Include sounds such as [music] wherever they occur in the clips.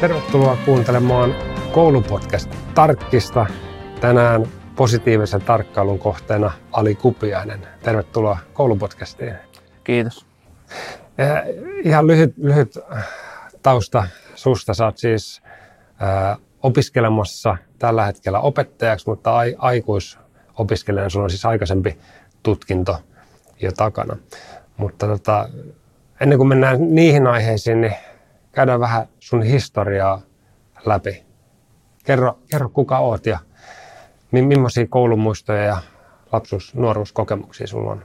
Tervetuloa kuuntelemaan koulupodcast Tarkkista. Tänään positiivisen tarkkailun kohteena Ali Kupiainen. Tervetuloa koulupodcastiin. Kiitos. Ja ihan lyhyt, lyhyt tausta susta. Oot siis ää, opiskelemassa tällä hetkellä opettajaksi, mutta ai, aikuisopiskelijana sulla on siis aikaisempi tutkinto jo takana. Mutta tota, ennen kuin mennään niihin aiheisiin, niin käydään vähän sun historiaa läpi. Kerro, kerro kuka oot ja mi- millaisia koulumuistoja ja lapsuus, nuoruuskokemuksia sulla on?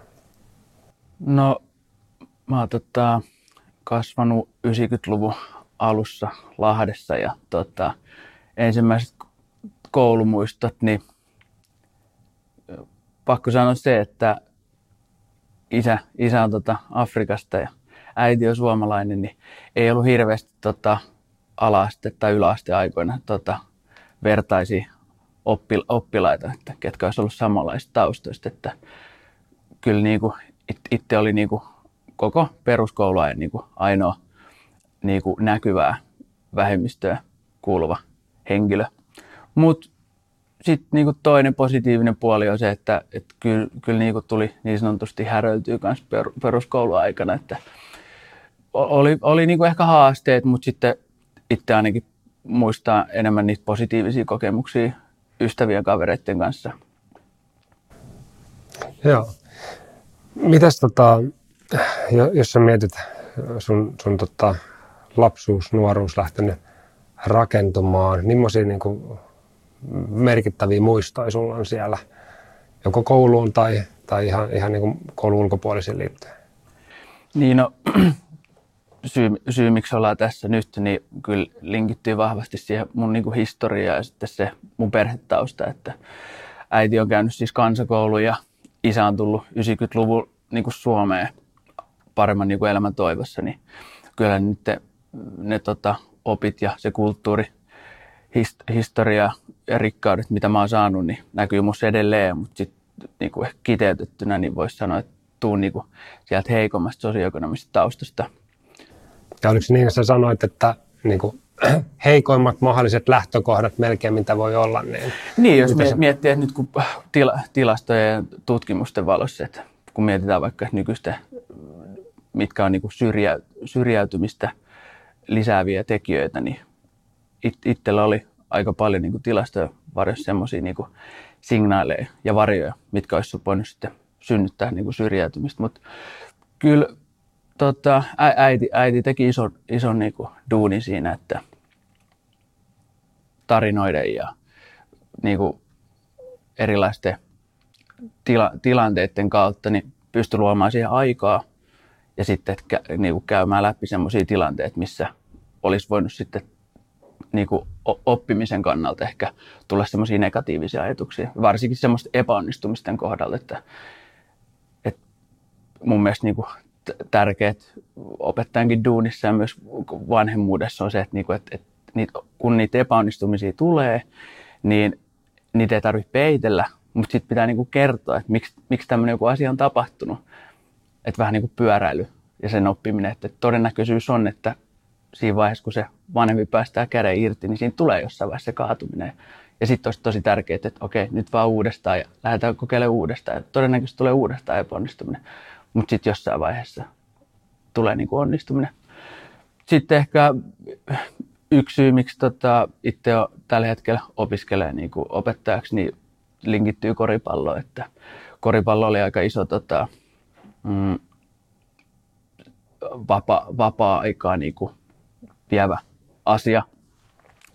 No, mä oon tota, kasvanut 90-luvun alussa Lahdessa ja tota, ensimmäiset koulumuistot, niin pakko sanoa se, että isä, isä on tota Afrikasta ja äiti on suomalainen, niin ei ollut hirveästi tota, ala-aste tai yläaste aikoina tota, vertaisia oppi, oppilaita, että ketkä olisi ollut samanlaista taustoista. Että kyllä niin kuin, itse oli niin kuin, koko peruskouluajan niin kuin, ainoa niin kuin, näkyvää vähemmistöä kuuluva henkilö. Mutta sitten niin toinen positiivinen puoli on se, että et kyllä, kyllä niin tuli niin sanotusti häröiltyä myös per, peruskouluaikana, että oli, oli niin ehkä haasteet, mutta sitten itse ainakin muistaa enemmän niitä positiivisia kokemuksia ystävien kavereiden kanssa. Joo. Mitäs tota, jos sä mietit sun, sun tota, lapsuus, nuoruus lähtenyt rakentumaan, millaisia niin kuin, merkittäviä muistoja sulla on siellä, joko kouluun tai, tai ihan, ihan niin kuin koulun ulkopuolisiin liittyen? Niin no, syy, syy, miksi ollaan tässä nyt, niin kyllä linkittyy vahvasti siihen mun niin kuin historiaan ja sitten se mun perhetausta, että äiti on käynyt siis kansakoulun ja isä on tullut 90-luvun niin kuin Suomeen paremman niin kuin elämän toivossa, niin kyllä nyt ne, ne tota, opit ja se kulttuuri, hist, historia ja rikkaudet, mitä mä oon saanut, niin näkyy musta edelleen, mutta sitten niin kuin kiteytettynä niin voisi sanoa, että tuun niin kuin sieltä heikommasta sosioekonomisesta taustasta – ja oliko niin, että sä sanoit, että niin kuin, [clears throat] heikoimmat mahdolliset lähtökohdat melkein, mitä voi olla. Niin, niin jos me, se... miettii, että nyt kun tila, tilastojen ja tutkimusten valossa, että kun mietitään vaikka nykyistä, mitkä on niin kuin syrjä, syrjäytymistä lisääviä tekijöitä, niin it, itsellä oli aika paljon niin kuin tilastoja varjossa semmoisia niin signaaleja ja varjoja, mitkä olisi voinut sitten synnyttää niin kuin syrjäytymistä. Mutta kyllä tota, äiti, äiti teki ison, ison niin kuin, duunin siinä, että tarinoiden ja niin kuin, erilaisten tila, tilanteiden kautta niin pystyi luomaan siihen aikaa ja sitten kä, niin kuin, käymään läpi sellaisia tilanteita, missä olisi voinut sitten niin kuin, oppimisen kannalta ehkä tulla semmoisia negatiivisia ajatuksia, varsinkin semmoista epäonnistumisten kohdalla, että, että mun mielestä niin kuin, tärkeät opettajankin duunissa ja myös vanhemmuudessa on se, että, niinku, että, että niitä, kun niitä epäonnistumisia tulee, niin niitä ei tarvitse peitellä, mutta sitten pitää niinku kertoa, että miksi, miksi tämmöinen joku asia on tapahtunut. Että vähän niin kuin pyöräily ja sen oppiminen, että todennäköisyys on, että siinä vaiheessa, kun se vanhempi päästää käden irti, niin siinä tulee jossain vaiheessa se kaatuminen. Ja sitten olisi tosi tärkeää, että okei, nyt vaan uudestaan ja lähdetään kokeilemaan uudestaan. Ja todennäköisesti tulee uudestaan epäonnistuminen. Mutta sitten jossain vaiheessa tulee niin kuin onnistuminen. Sitten ehkä yksi syy, miksi tota, itse tällä hetkellä opiskelee niin kuin opettajaksi, niin linkittyy koripalloon. Että koripallo oli aika iso tota, mm, vapa, vapaa-aikaa niin kuin vievä asia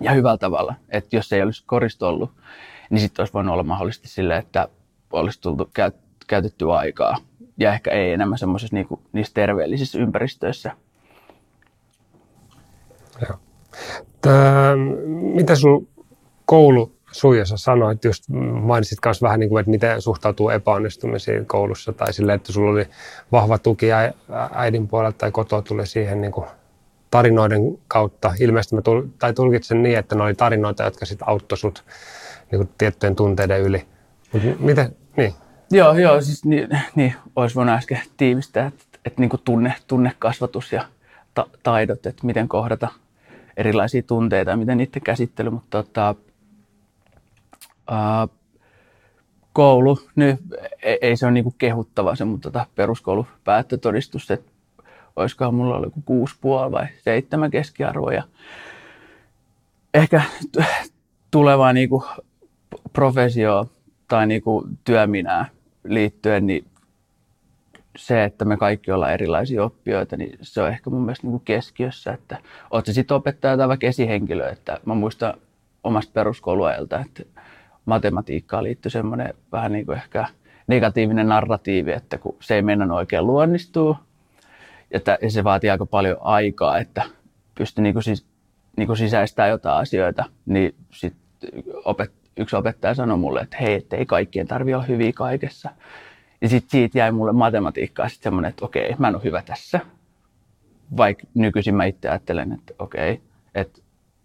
ja hyvällä tavalla. Että jos ei olisi korista ollut, niin sitten olisi voinut olla mahdollisesti sille, että olisi tultu käytettyä aikaa ja ehkä ei enemmän semmoisissa niinku, niissä terveellisissä ympäristöissä. Joo. Tää, mitä sun koulu suijassa sanoit, just mainitsit myös vähän, niin kuin, että miten suhtautuu epäonnistumisiin koulussa tai sille, että sulla oli vahva tuki äidin puolelta tai kotoa tuli siihen niin kuin tarinoiden kautta. Ilmeisesti mä tul, tai tulkitsen niin, että ne oli tarinoita, jotka sitten auttoi sut niin kuin tiettyjen tunteiden yli. Mut miten, niin. Joo, joo, siis niin, niin olisi voinut äsken tiivistää, että, että niin kuin tunne, tunnekasvatus ja ta, taidot, että miten kohdata erilaisia tunteita ja miten niiden käsittely, mutta tota, ää, koulu, nyt ei, ei se ole niinku kehuttava se, mutta tota peruskoulu päättötodistus, että olisikohan mulla ollut kuusi puoli vai seitsemän keskiarvoa ehkä tulevaa niinku profesio tai niinku työminää liittyen, niin se, että me kaikki ollaan erilaisia oppijoita, niin se on ehkä mun mielestä niin kuin keskiössä, että oot se sitten opettaja tai vaikka esihenkilö, että mä muistan omasta peruskouluajalta, että matematiikkaan liittyy semmoinen vähän niin kuin ehkä negatiivinen narratiivi, että kun se ei mennä oikein luonnistuu, että se vaatii aika paljon aikaa, että pystyy niin kuin siis, niin kuin sisäistämään jotain asioita, niin sit opet, yksi opettaja sanoi mulle, että hei, että ei kaikkien tarvitse olla hyviä kaikessa. Ja sitten siitä jäi mulle matematiikkaa sitten semmoinen, että okei, mä en ole hyvä tässä. Vaikka nykyisin mä itse ajattelen, että okei, että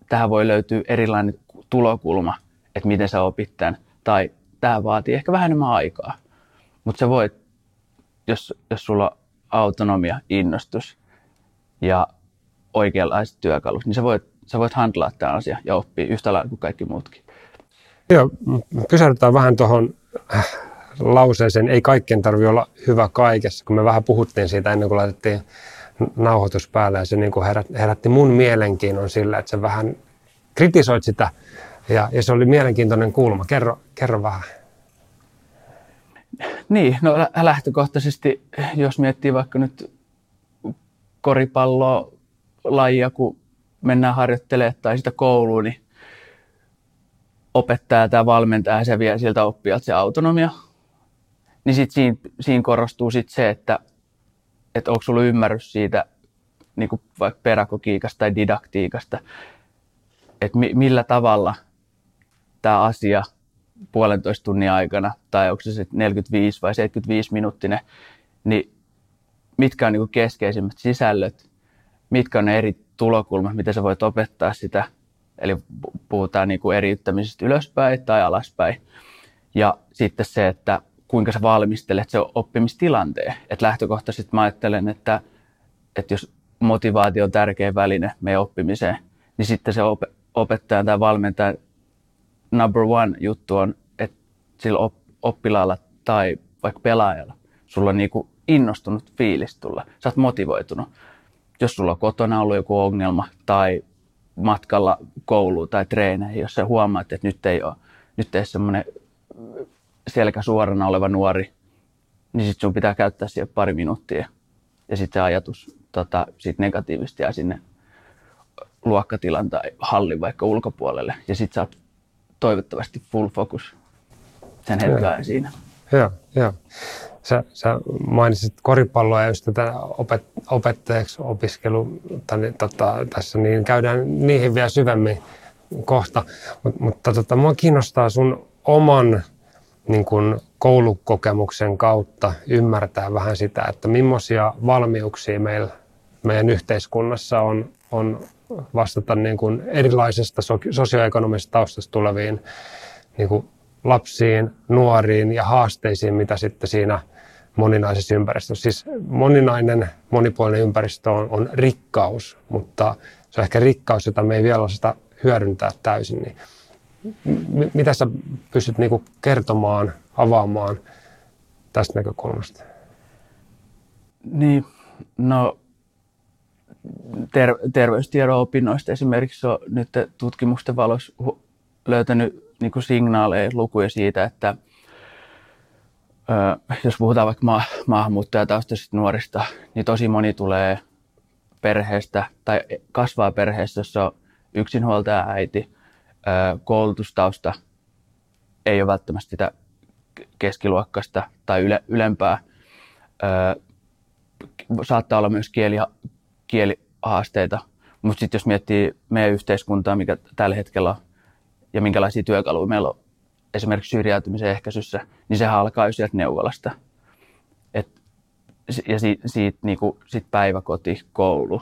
tähän voi löytyä erilainen tulokulma, että miten sä opit tämän. Tai tämä vaatii ehkä vähän enemmän aikaa. Mutta sä voit, jos, jos sulla on autonomia, innostus ja oikeanlaiset työkalut, niin sä voit, sä voit handlaa tämän asian ja oppia yhtä lailla kuin kaikki muutkin. Joo, pysähdytään vähän tuohon äh, lauseeseen, ei kaikkien tarvitse olla hyvä kaikessa, kun me vähän puhuttiin siitä ennen kuin laitettiin nauhoitus päälle ja se niin kuin herätti mun mielenkiinnon sillä, että sä vähän kritisoit sitä ja, ja se oli mielenkiintoinen kulma. Kerro, kerro vähän. Niin, no lähtökohtaisesti, jos miettii vaikka nyt koripalloa lajia, kun mennään harjoittelemaan tai sitä kouluun, niin opettaja tai valmentaja se vie siltä oppijalta se autonomia. Niin sitten siinä, siinä korostuu sit se, että, että onko sulla ymmärrys siitä niin kuin vaikka pedagogiikasta tai didaktiikasta, että mi, millä tavalla tämä asia puolentoista tunnin aikana, tai onko se sitten 45 vai 75 minuuttinen, niin mitkä on niin keskeisimmät sisällöt, mitkä on ne eri tulokulmat, miten sä voit opettaa sitä, eli puhutaan niin kuin eriyttämisestä ylöspäin tai alaspäin. Ja sitten se, että kuinka sä valmistelet se oppimistilanteen. Et lähtökohtaisesti mä ajattelen, että, että jos motivaatio on tärkeä väline meidän oppimiseen, niin sitten se opettajan tai valmentajan number one juttu on, että sillä oppilaalla tai vaikka pelaajalla sulla on niinku innostunut fiilis tulla. Sä oot motivoitunut. Jos sulla on kotona ollut joku ongelma tai matkalla kouluun tai treeneihin, jos sä huomaat, että nyt ei ole, nyt ei semmoinen selkä suorana oleva nuori, niin sitten sun pitää käyttää siihen pari minuuttia. Ja sitten se ajatus tota, sit negatiivisesti ja sinne luokkatilan tai hallin vaikka ulkopuolelle. Ja sitten sä oot toivottavasti full focus sen hetken siinä. Joo, joo. Sä, sä mainitsit koripalloa ja just tätä opet, opettajaksi opiskelu tai, tota, tässä, niin käydään niihin vielä syvemmin kohta. Mut, mutta tota, mua kiinnostaa sun oman niin kuin koulukokemuksen kautta ymmärtää vähän sitä, että millaisia valmiuksia meillä, meidän yhteiskunnassa on, on vastata niin kuin erilaisesta sosioekonomisesta taustasta tuleviin niin kuin lapsiin, nuoriin ja haasteisiin, mitä sitten siinä moninaisessa ympäristössä. Siis moninainen, monipuolinen ympäristö on, on rikkaus, mutta se on ehkä rikkaus, jota me ei vielä osata hyödyntää täysin. Niin mitä sä pystyt niinku kertomaan, avaamaan tästä näkökulmasta? Niin, no ter- terveystiedon opinnoista esimerkiksi on nyt tutkimusten valossa löytänyt niin kuin signaaleja, lukuja siitä, että ö, jos puhutaan vaikka ma- maahanmuuttajataustaisista nuorista, niin tosi moni tulee perheestä tai kasvaa perheessä, jossa on yksinhuoltaja äiti, ö, koulutustausta ei ole välttämättä sitä keskiluokkasta tai yle, ylempää. Ö, saattaa olla myös kieli, kielihaasteita, mutta sitten jos miettii meidän yhteiskuntaa, mikä tällä hetkellä on, ja minkälaisia työkaluja meillä on esimerkiksi syrjäytymisen ehkäisyssä, niin sehän alkaa jo sieltä neuvolasta. Et, ja si, siitä niin kuin, sit päiväkoti, koulu.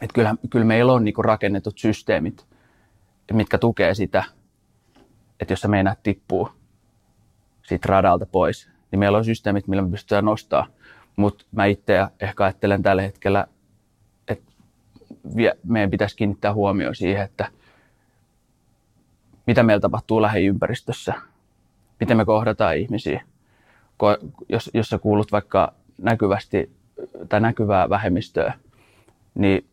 Et kyllä, kyllä meillä on niin kuin rakennetut systeemit, mitkä tukee sitä, että jos sä meinaat tippuu siitä radalta pois, niin meillä on systeemit, millä me pystytään nostaa. Mutta mä itse ehkä ajattelen tällä hetkellä, että meidän pitäisi kiinnittää huomioon siihen, että mitä meillä tapahtuu lähiympäristössä, miten me kohdataan ihmisiä. Jos, jos sä kuulut vaikka näkyvästi tai näkyvää vähemmistöä, niin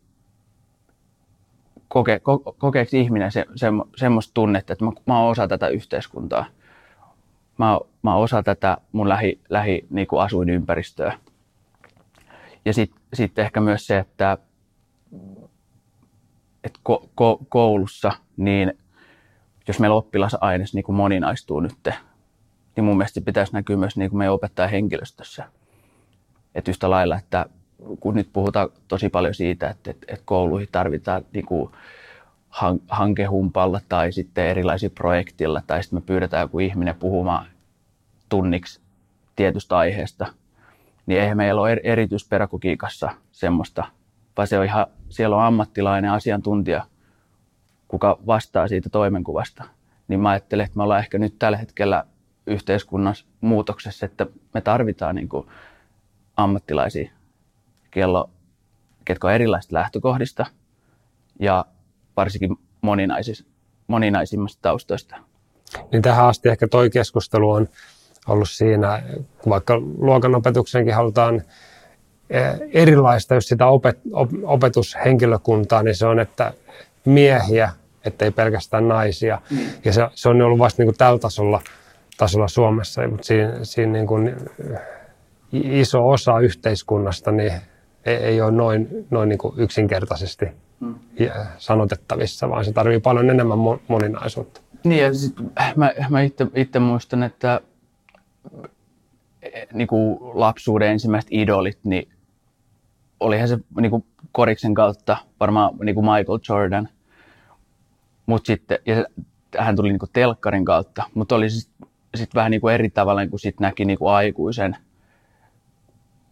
koke, ko, kokeeko ihminen se, se, semmoista tunnetta, että mä, mä oon osa tätä yhteiskuntaa. Mä, mä oon osa tätä mun lähi, lähi niin kuin asuinympäristöä. Ja sitten sit ehkä myös se, että, että ko, ko, koulussa, niin jos meillä oppilasaines niin kuin moninaistuu nyt, niin mun mielestä pitäisi näkyä myös niin kuin meidän opettajahenkilöstössä. Että yhtä lailla, että kun nyt puhutaan tosi paljon siitä, että, että, että kouluihin tarvitaan niin kuin hankehumpalla tai sitten erilaisilla projektilla, tai sitten me pyydetään joku ihminen puhumaan tunniksi tietystä aiheesta, niin eihän meillä ole erityispedagogiikassa semmoista, vaan se on ihan, siellä on ammattilainen asiantuntija, kuka vastaa siitä toimenkuvasta. Niin mä ajattelen, että me ollaan ehkä nyt tällä hetkellä yhteiskunnassa muutoksessa, että me tarvitaan niin kuin ammattilaisia, kello, ketkä on erilaisista lähtökohdista ja varsinkin moninaisimmasta taustoista. Niin tähän asti ehkä toi keskustelu on ollut siinä, vaikka luokanopetuksenkin halutaan eh, erilaista, jos sitä opet, op, opetushenkilökuntaa, niin se on, että miehiä, ettei pelkästään naisia. Mm. Ja se, se on ollut vasta niin kuin tällä tasolla, tasolla Suomessa, mutta siinä, siinä niin kuin iso osa yhteiskunnasta niin ei, ei ole noin, noin niin kuin yksinkertaisesti mm. sanotettavissa, vaan se tarvii paljon enemmän moninaisuutta. Niin ja sit mä, mä itse, muistan, että niin kuin lapsuuden ensimmäiset idolit, niin olihan se niin kuin koriksen kautta varmaan niin kuin Michael Jordan, mutta sitten, ja hän tuli niin kuin telkkarin kautta, mutta oli sitten sit vähän niin kuin eri tavalla, kun sit näki niin kuin aikuisen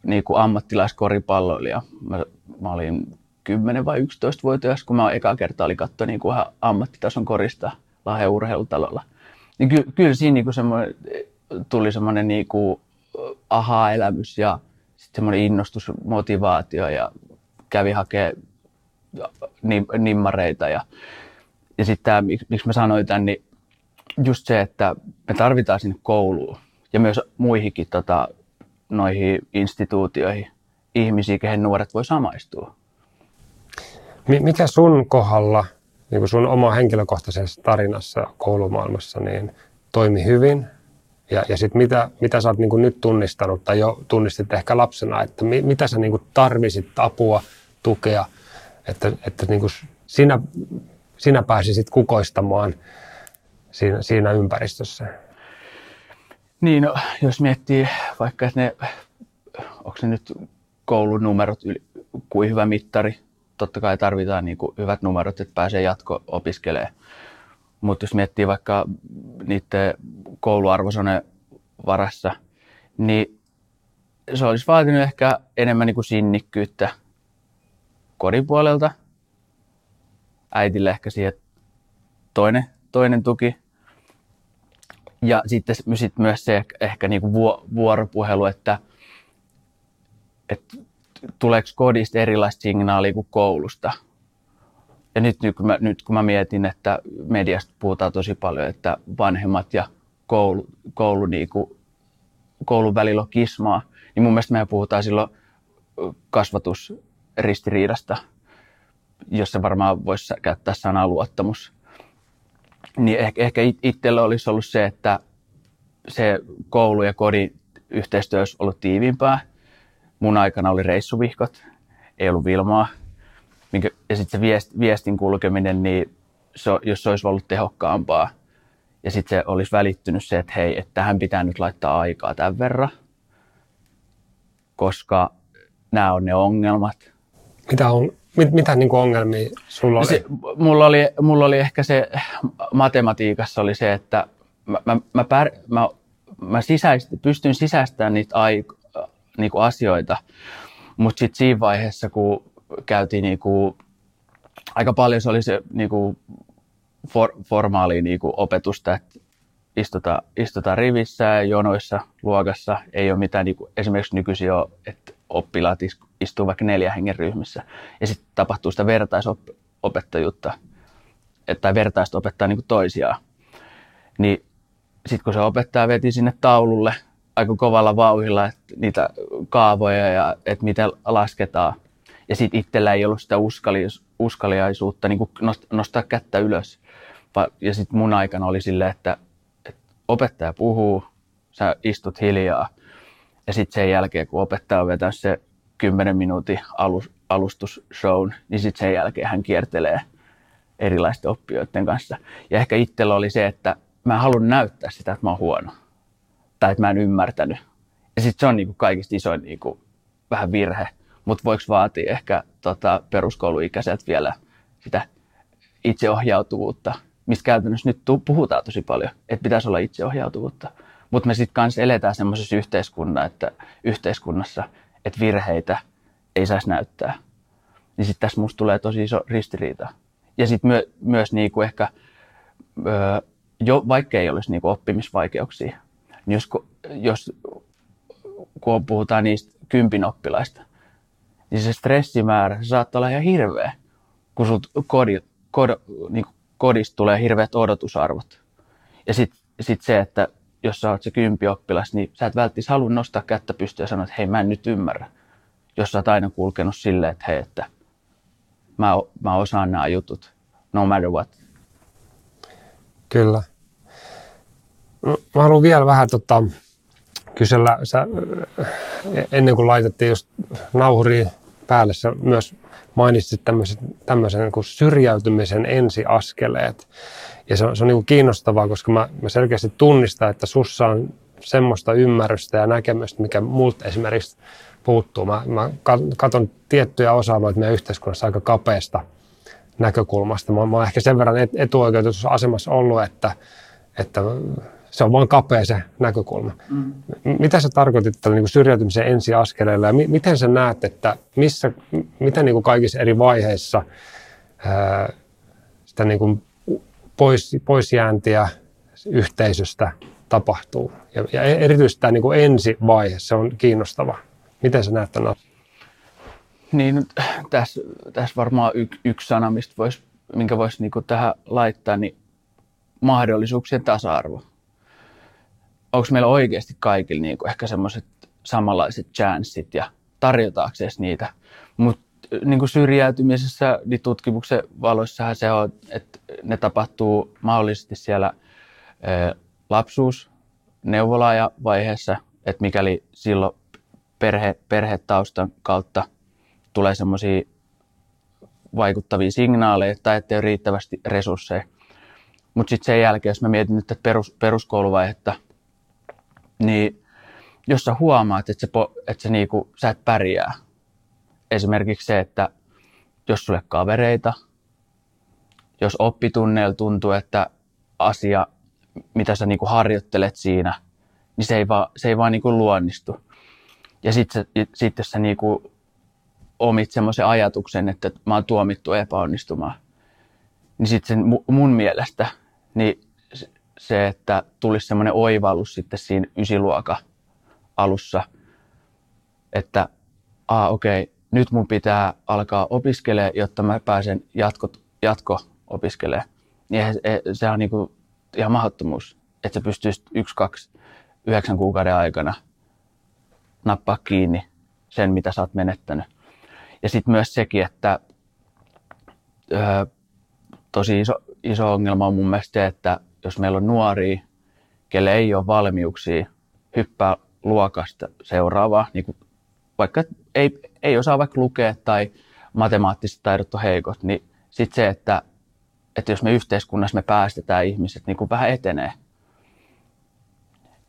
niin kuin ammattilaiskoripalloilija. Mä, mä olin 10 vai 11-vuotias, kun mä eka kertaa oli katsoa niin kuin ammattitason korista Lahden urheilutalolla. Niin ky, kyllä siinä niin kuin semmoinen, tuli semmoinen niin kuin aha-elämys ja sitten semmoinen innostus, motivaatio ja kävi hakemaan nimmareita. Ja, ja sitten tämä, miksi mä sanoin tämän, niin just se, että me tarvitaan sinne kouluun ja myös muihinkin tota, noihin instituutioihin ihmisiä, kehen nuoret voi samaistua. Mikä sun kohdalla, niin kuin sun oma henkilökohtaisessa tarinassa koulumaailmassa, niin toimi hyvin? Ja, ja sitten mitä, mitä sä oot niin nyt tunnistanut tai jo tunnistit ehkä lapsena, että mi, mitä sä niin tarvisit apua, tukea, että, että niin sinä, sinä pääsisit kukoistamaan siinä, siinä ympäristössä? Niin, no, jos miettii vaikka, että ne, onko se nyt koulun numerot kuin hyvä mittari, totta kai tarvitaan niin kuin hyvät numerot, että pääsee jatko-opiskelemaan. Mutta jos miettii vaikka niiden kouluarvosane varassa, niin se olisi vaatinut ehkä enemmän niin kuin sinnikkyyttä kodin puolelta. Äitille ehkä siihen toinen, toinen tuki. Ja sitten sit myös se ehkä niin kuin vuoropuhelu, että, että tuleeko kodista erilaista signaalia kuin koulusta. Ja nyt, nyt, kun mä, nyt kun mä mietin, että mediasta puhutaan tosi paljon, että vanhemmat ja koulu, koulu niin kuin, koulun välillä on kismaa, niin mun mielestä meidän puhutaan silloin kasvatusristiriidasta, jossa varmaan voisi käyttää sanaa luottamus. Niin ehkä, ehkä itsellä olisi ollut se, että se koulu ja kodin yhteistyö olisi ollut tiiviimpää. Mun aikana oli reissuvihkot, ei ollut Vilmaa. Ja sitten se viestin kulkeminen, niin se, jos se olisi ollut tehokkaampaa, ja sitten se olisi välittynyt se, että hei, että tähän pitää nyt laittaa aikaa tämän verran, koska nämä on ne ongelmat. Mitä, on, mit, mitä niin kuin ongelmia sulla oli? Se, mulla oli? Mulla oli ehkä se, matematiikassa oli se, että mä, mä, mä, pär, mä, mä sisäist, pystyn sisäistämään niitä ai, niin kuin asioita, mutta sitten siinä vaiheessa, kun käytiin niin kuin, aika paljon se oli se niin kuin for, formaalia niin kuin opetusta, että istutaan, istutaan rivissä ja jonoissa luokassa. Ei ole mitään, niin kuin, esimerkiksi nykyisin on, että oppilaat istuu vaikka neljä hengen ryhmissä. Ja sitten tapahtuu sitä vertaisopettajuutta, tai vertaista opettaa niin toisiaan. Niin sitten kun se opettaja veti sinne taululle aika kovalla vauhilla että niitä kaavoja ja että miten lasketaan, ja sitten itsellä ei ollut sitä uskaliaisuutta niin nostaa kättä ylös. Ja sitten mun aikana oli silleen, että, että opettaja puhuu, sä istut hiljaa. Ja sitten sen jälkeen, kun opettaja on vetänyt se 10 minuutin alus, alustusshown, niin sitten sen jälkeen hän kiertelee erilaisten oppijoiden kanssa. Ja ehkä itsellä oli se, että mä haluan näyttää sitä, että mä oon huono. Tai että mä en ymmärtänyt. Ja sitten se on niinku kaikista isoin niinku, vähän virhe. Mutta voiko vaatia ehkä tota, peruskouluikäiseltä vielä sitä itseohjautuvuutta, mistä käytännössä nyt puhutaan tosi paljon, että pitäisi olla itseohjautuvuutta. Mutta me sitten kanssa eletään semmoisessa yhteiskunnassa, että yhteiskunnassa, että virheitä ei saisi näyttää. Niin sitten tässä musta tulee tosi iso ristiriita. Ja sitten myö, myös niinku ehkä, jo, vaikka ei olisi niinku oppimisvaikeuksia, niin jos, jos kun puhutaan niistä kympin oppilaista, niin se stressimäärä se saattaa olla ihan hirveä, kun sut kodi, kod, niin kodista tulee hirveät odotusarvot. Ja sitten sit se, että jos sä oot se kympi oppilas, niin sä et välttämättä halua nostaa kättä pystyä ja sanoa, että hei mä en nyt ymmärrä. Jos sä oot aina kulkenut silleen, että hei, että mä, mä osaan nämä jutut, no matter what. Kyllä. Mä haluan vielä vähän tota, kysellä, sä, ennen kuin laitettiin just nauhuriin päälle, sä myös mainitsit tämmöisen, tämmöisen kuin syrjäytymisen ensiaskeleet. Ja se on, se on niin kuin kiinnostavaa, koska mä, mä selkeästi tunnistan, että sussa on semmoista ymmärrystä ja näkemystä, mikä multa esimerkiksi puuttuu. Mä, mä katson tiettyjä osa-alueita meidän yhteiskunnassa aika kapeasta näkökulmasta. Mä, mä oon ehkä sen verran etuoikeutetussa asemassa ollut, että, että se on vain kapea se näkökulma. Mm. Mitä sä tarkoitit tällä niin syrjäytymisen ensiaskeleella ja mi- miten sä näet, että missä, mitä niin kuin kaikissa eri vaiheissa ää, sitä niin kuin pois, poisjääntiä yhteisöstä tapahtuu? Ja, ja erityisesti tämä niin kuin ensivaihe, se on kiinnostava. Miten sä näet tämän Niin, tässä, tässä varmaan y, yksi sana, mistä vois, minkä voisi niin tähän laittaa, niin mahdollisuuksien tasa-arvo onko meillä oikeasti kaikilla niin kuin ehkä semmoiset samanlaiset chanssit ja tarjotaanko niitä. Mutta niin syrjäytymisessä niin tutkimuksen valoissahan se on, että ne tapahtuu mahdollisesti siellä lapsuus, neuvolaaja vaiheessa, että mikäli silloin perhe, perhetaustan kautta tulee semmoisia vaikuttavia signaaleja tai ettei ole riittävästi resursseja. Mutta sitten sen jälkeen, jos mä mietin nyt perus, peruskouluvaihetta, niin jos sä huomaat, että, se, että se niinku, sä et pärjää, esimerkiksi se, että jos sulle kavereita, jos oppitunneilla tuntuu, että asia, mitä sä niinku harjoittelet siinä, niin se ei vaan, se ei vaan niinku luonnistu. Ja sitten sit jos sä niinku omit semmoisen ajatuksen, että mä oon tuomittu epäonnistumaan, niin sitten mun mielestä niin se, että tulisi semmoinen oivallus sitten siinä ysiluokan alussa, että aa okei, okay, nyt mun pitää alkaa opiskelemaan, jotta mä pääsen jatko, jatko opiskelemaan. Niin se on niinku ihan mahdottomuus, että sä pystyisit yksi, kaksi, yhdeksän kuukauden aikana nappaa kiinni sen, mitä sä oot menettänyt. Ja sitten myös sekin, että öö, tosi iso, iso ongelma on mun mielestä se, että jos meillä on nuoria, kelle ei ole valmiuksia hyppää luokasta seuraavaa, niin kuin vaikka ei, ei osaa vaikka lukea tai matemaattiset taidot on heikot, niin sitten se, että, että jos me yhteiskunnassa me päästetään ihmiset niin kuin vähän etenee,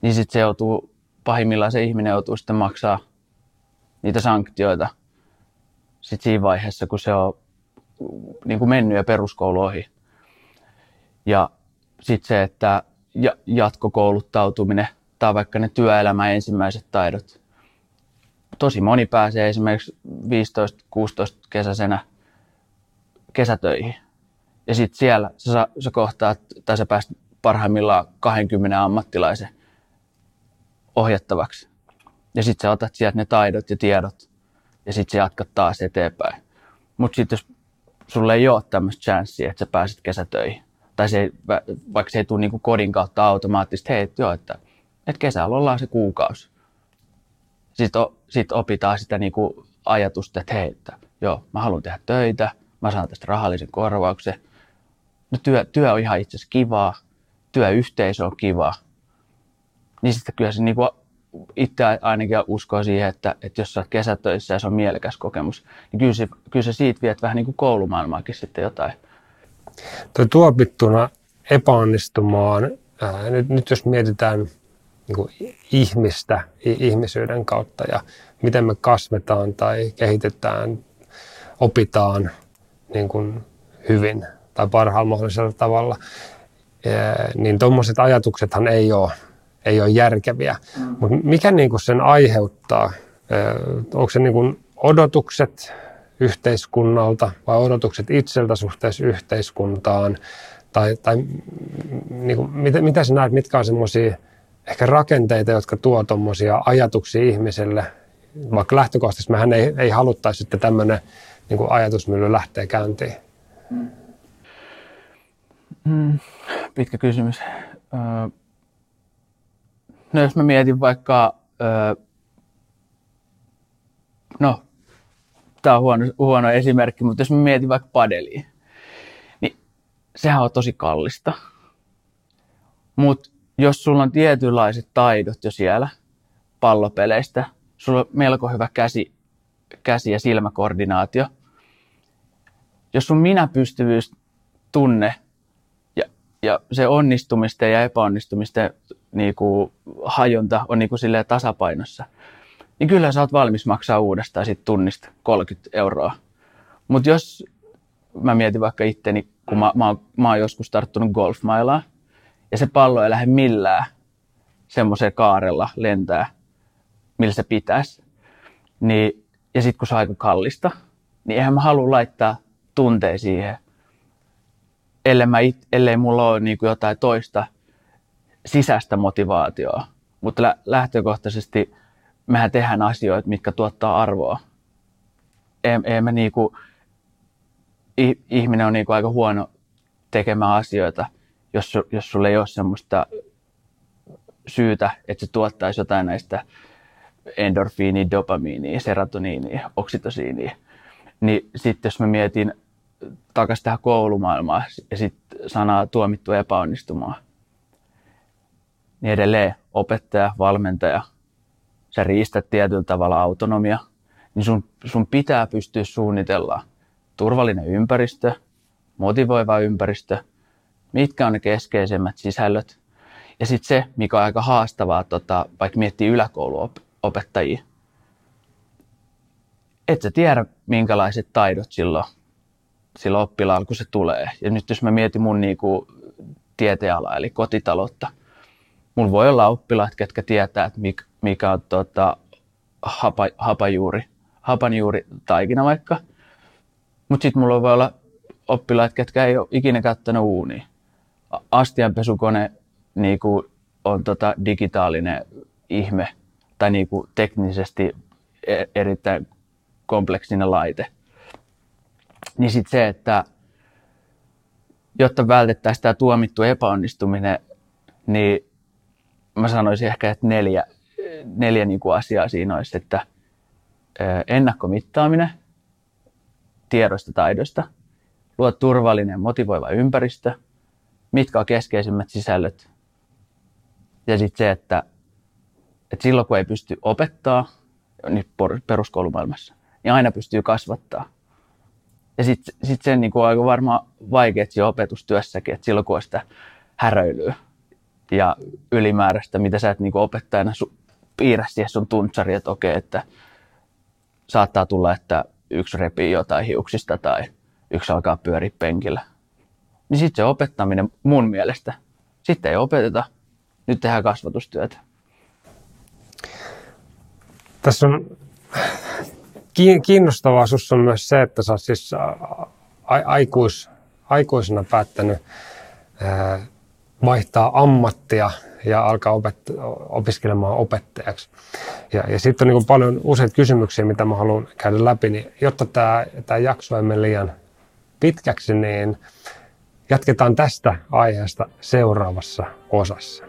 niin sitten se joutuu, pahimmillaan se ihminen joutuu sitten maksaa niitä sanktioita sitten siinä vaiheessa, kun se on niin kuin mennyt ja peruskoulu ohi. Ja sitten se, että jatkokouluttautuminen tai vaikka ne työelämän ensimmäiset taidot. Tosi moni pääsee esimerkiksi 15-16 kesäisenä kesätöihin. Ja sitten siellä sä, sä kohtaat, tai sä pääst parhaimmillaan 20 ammattilaisen ohjattavaksi. Ja sitten sä otat sieltä ne taidot ja tiedot ja sitten sä jatkat taas eteenpäin. Mutta sitten jos sulle ei ole tämmöistä chanssiä, että sä pääset kesätöihin, tai se vaikka se ei tule niinku kodin kautta automaattisesti, hei, että joo, että, että kesällä ollaan se kuukausi. Sitten sit opitaan sitä niinku ajatusta, että hei, että joo, mä haluan tehdä töitä, mä saan tästä rahallisen korvauksen. No työ, työ on ihan itse asiassa kivaa, työyhteisö on kivaa. Niin sitten kyllä se niinku itse ainakin uskoo siihen, että, että jos sä oot kesätöissä ja se on mielekäs kokemus, niin kyllä se, kyllä se siitä viet vähän niin kuin koulumaailmaakin sitten jotain. Tuo tuopittuna epäonnistumaan, ää, nyt, nyt jos mietitään niin kuin ihmistä ihmisyyden kautta ja miten me kasvetaan tai kehitetään, opitaan niin kuin hyvin tai parhaalla mahdollisella tavalla, ää, niin tuommoiset ajatuksethan ei ole ei ole järkeviä. Mm. Mutta mikä niin kuin sen aiheuttaa? Onko se niin kuin odotukset yhteiskunnalta vai odotukset itseltä suhteessa yhteiskuntaan? Tai, tai niin kuin, mitä, mitä sä näet, mitkä on semmoisia ehkä rakenteita, jotka tuo tuommoisia ajatuksia ihmiselle, vaikka lähtökohtaisesti mehän ei, ei haluttaisi, että tämmöinen niin kuin ajatusmylly lähtee käyntiin? Mm. Mm, pitkä kysymys. No jos mä mietin vaikka, no tämä on huono, huono esimerkki, mutta jos mä mietin vaikka padeliin, niin sehän on tosi kallista. Mutta jos sulla on tietynlaiset taidot jo siellä pallopeleistä, sulla on melko hyvä käsi, käsi- ja silmäkoordinaatio, jos sun minäpystyvyys tunne ja, ja se onnistumisten ja epäonnistumisten niin kuin, hajonta on niin kuin, silleen tasapainossa, niin kyllä sä oot valmis maksaa uudestaan sit tunnista 30 euroa. Mutta jos mä mietin vaikka itteni, kun mä, mä, oon, mä oon joskus tarttunut golfmailaa, ja se pallo ei lähde millään semmoiseen kaarella lentää, millä se pitäisi, niin, ja sitten kun se on aika kallista, niin eihän mä halua laittaa tunteja siihen, ellei, mä it, ellei mulla ole niin jotain toista sisäistä motivaatioa, mutta lä- lähtökohtaisesti mehän tehdään asioita, mitkä tuottaa arvoa. Ei, ei me niinku, ihminen on niinku aika huono tekemään asioita, jos, jos sulla ei ole semmoista syytä, että se tuottaisi jotain näistä endorfiini, dopamiini, serotoniini, oksitosiini. Niin sitten jos mä mietin takaisin tähän koulumaailmaan ja sitten sanaa tuomittu epäonnistumaan, niin edelleen opettaja, valmentaja, sä riistät tietyllä tavalla autonomia, niin sun, sun pitää pystyä suunnitella turvallinen ympäristö, motivoiva ympäristö, mitkä on ne keskeisemmät sisällöt. Ja sitten se, mikä on aika haastavaa, tota, vaikka miettii yläkouluopettajia, et sä tiedä, minkälaiset taidot silloin, silloin oppilaalla, kun se tulee. Ja nyt jos mä mietin mun niinku, tieteenalaa, eli kotitaloutta, mulla voi olla oppilaat, ketkä tietää, että mikä, on tota, hapa, hapajuuri, hapanjuuri taikina vaikka. Mutta sitten mulla voi olla oppilaat, ketkä ei ole ikinä käyttänyt uunia. Astianpesukone niinku, on tota, digitaalinen ihme tai niinku, teknisesti e, erittäin kompleksinen laite. Niin sitten se, että jotta vältettäisiin tämä tuomittu epäonnistuminen, niin mä sanoisin ehkä, että neljä, neljä niin kuin asiaa siinä olisi, että ennakkomittaaminen tiedoista taidoista, luo turvallinen, motivoiva ympäristö, mitkä on keskeisimmät sisällöt. Ja sitten se, että, että silloin kun ei pysty opettaa niin peruskoulumaailmassa, niin aina pystyy kasvattaa. Ja sitten sit sen niin kuin on aika varmaan vaikea opetustyössäkin, että silloin kun on sitä häröilyä, ja ylimääräistä, mitä sä et niin opettajana su- piirrä siihen sun tuntsari, että okei, että saattaa tulla, että yksi repii jotain hiuksista tai yksi alkaa pyöriä penkillä. Niin sitten se opettaminen mun mielestä, sitten ei opeteta, nyt tehdään kasvatustyötä. Tässä on kiinnostavaa sinussa on myös se, että sä oot siis aikuis, aikuisena päättänyt vaihtaa ammattia ja alkaa opet- opiskelemaan opettajaksi. Ja, ja sitten on niin paljon useita kysymyksiä, mitä mä haluan käydä läpi, niin jotta tämä, tämä jakso ei mene liian pitkäksi, niin jatketaan tästä aiheesta seuraavassa osassa.